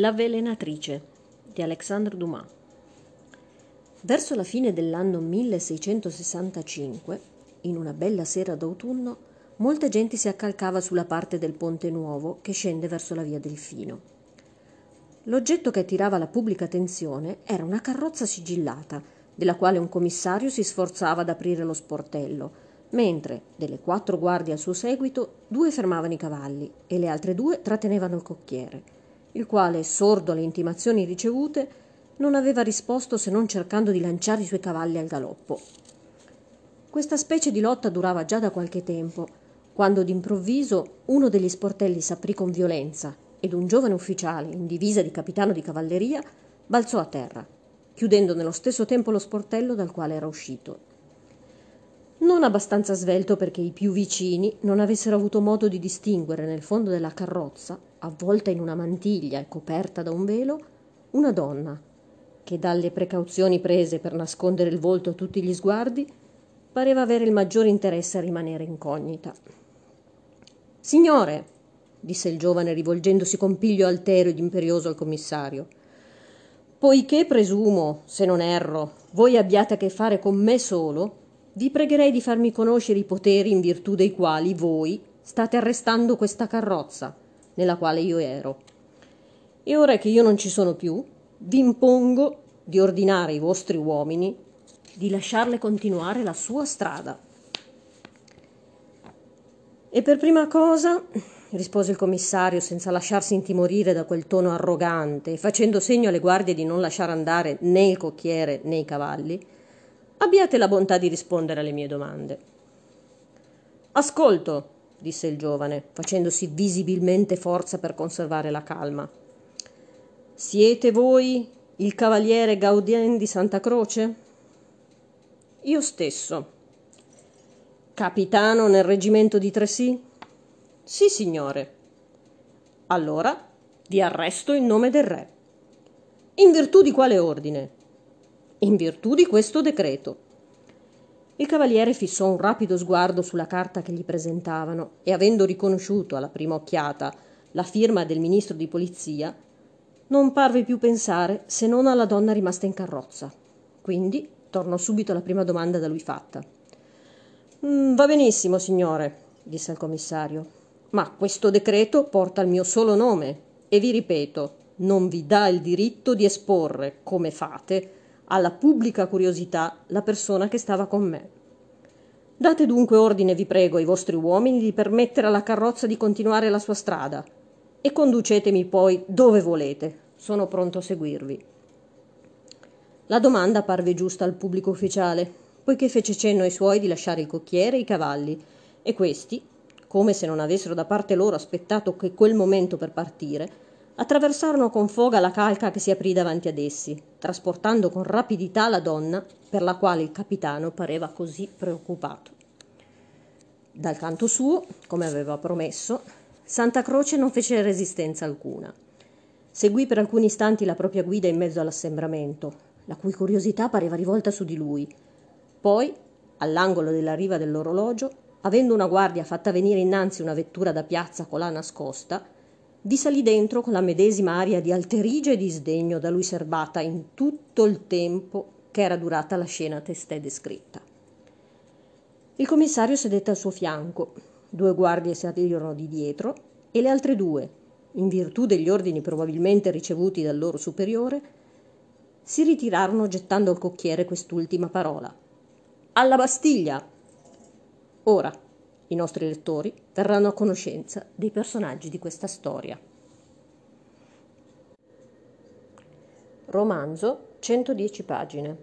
L'avvelenatrice di Alexandre Dumas. Verso la fine dell'anno 1665, in una bella sera d'autunno, molta gente si accalcava sulla parte del ponte nuovo che scende verso la via Delfino. L'oggetto che attirava la pubblica attenzione era una carrozza sigillata, della quale un commissario si sforzava ad aprire lo sportello, mentre, delle quattro guardie al suo seguito, due fermavano i cavalli e le altre due trattenevano il cocchiere il quale, sordo alle intimazioni ricevute, non aveva risposto se non cercando di lanciare i suoi cavalli al galoppo. Questa specie di lotta durava già da qualche tempo, quando d'improvviso uno degli sportelli s'aprì con violenza ed un giovane ufficiale in divisa di capitano di cavalleria balzò a terra, chiudendo nello stesso tempo lo sportello dal quale era uscito. Non abbastanza svelto perché i più vicini non avessero avuto modo di distinguere nel fondo della carrozza avvolta in una mantiglia e coperta da un velo, una donna, che dalle precauzioni prese per nascondere il volto a tutti gli sguardi, pareva avere il maggiore interesse a rimanere incognita. Signore, disse il giovane rivolgendosi con piglio altero ed imperioso al commissario, poiché presumo, se non erro, voi abbiate a che fare con me solo, vi pregherei di farmi conoscere i poteri in virtù dei quali voi state arrestando questa carrozza nella quale io ero. E ora che io non ci sono più, vi impongo di ordinare ai vostri uomini di lasciarle continuare la sua strada. E per prima cosa, rispose il commissario senza lasciarsi intimorire da quel tono arrogante e facendo segno alle guardie di non lasciare andare né il cocchiere né i cavalli, abbiate la bontà di rispondere alle mie domande. Ascolto, disse il giovane, facendosi visibilmente forza per conservare la calma. Siete voi il cavaliere Gaudien di Santa Croce? Io stesso. Capitano nel reggimento di Tresì? Sì, signore. Allora vi arresto in nome del re. In virtù di quale ordine? In virtù di questo decreto. Il cavaliere fissò un rapido sguardo sulla carta che gli presentavano e avendo riconosciuto alla prima occhiata la firma del ministro di polizia, non parve più pensare se non alla donna rimasta in carrozza. Quindi tornò subito alla prima domanda da lui fatta. Mm, va benissimo, signore, disse il commissario, ma questo decreto porta il mio solo nome e vi ripeto, non vi dà il diritto di esporre, come fate, alla pubblica curiosità la persona che stava con me. Date dunque ordine, vi prego, ai vostri uomini di permettere alla carrozza di continuare la sua strada e conducetemi poi dove volete. Sono pronto a seguirvi. La domanda parve giusta al pubblico ufficiale, poiché fece cenno ai suoi di lasciare il cocchiere e i cavalli, e questi, come se non avessero da parte loro aspettato che quel momento per partire, attraversarono con foga la calca che si aprì davanti ad essi, trasportando con rapidità la donna per la quale il capitano pareva così preoccupato. Dal canto suo, come aveva promesso, Santa Croce non fece resistenza alcuna. Seguì per alcuni istanti la propria guida in mezzo all'assembramento, la cui curiosità pareva rivolta su di lui. Poi, all'angolo della riva dell'orologio, avendo una guardia fatta venire innanzi una vettura da piazza colà nascosta, vi salì dentro con la medesima aria di alterigia e di sdegno da lui serbata in tutto il tempo che era durata la scena testè descritta. Il commissario sedette al suo fianco, due guardie salirono di dietro e le altre due, in virtù degli ordini probabilmente ricevuti dal loro superiore, si ritirarono gettando al cocchiere quest'ultima parola. Alla Bastiglia! Ora, i nostri lettori verranno a conoscenza dei personaggi di questa storia. Romanzo, 110 pagine.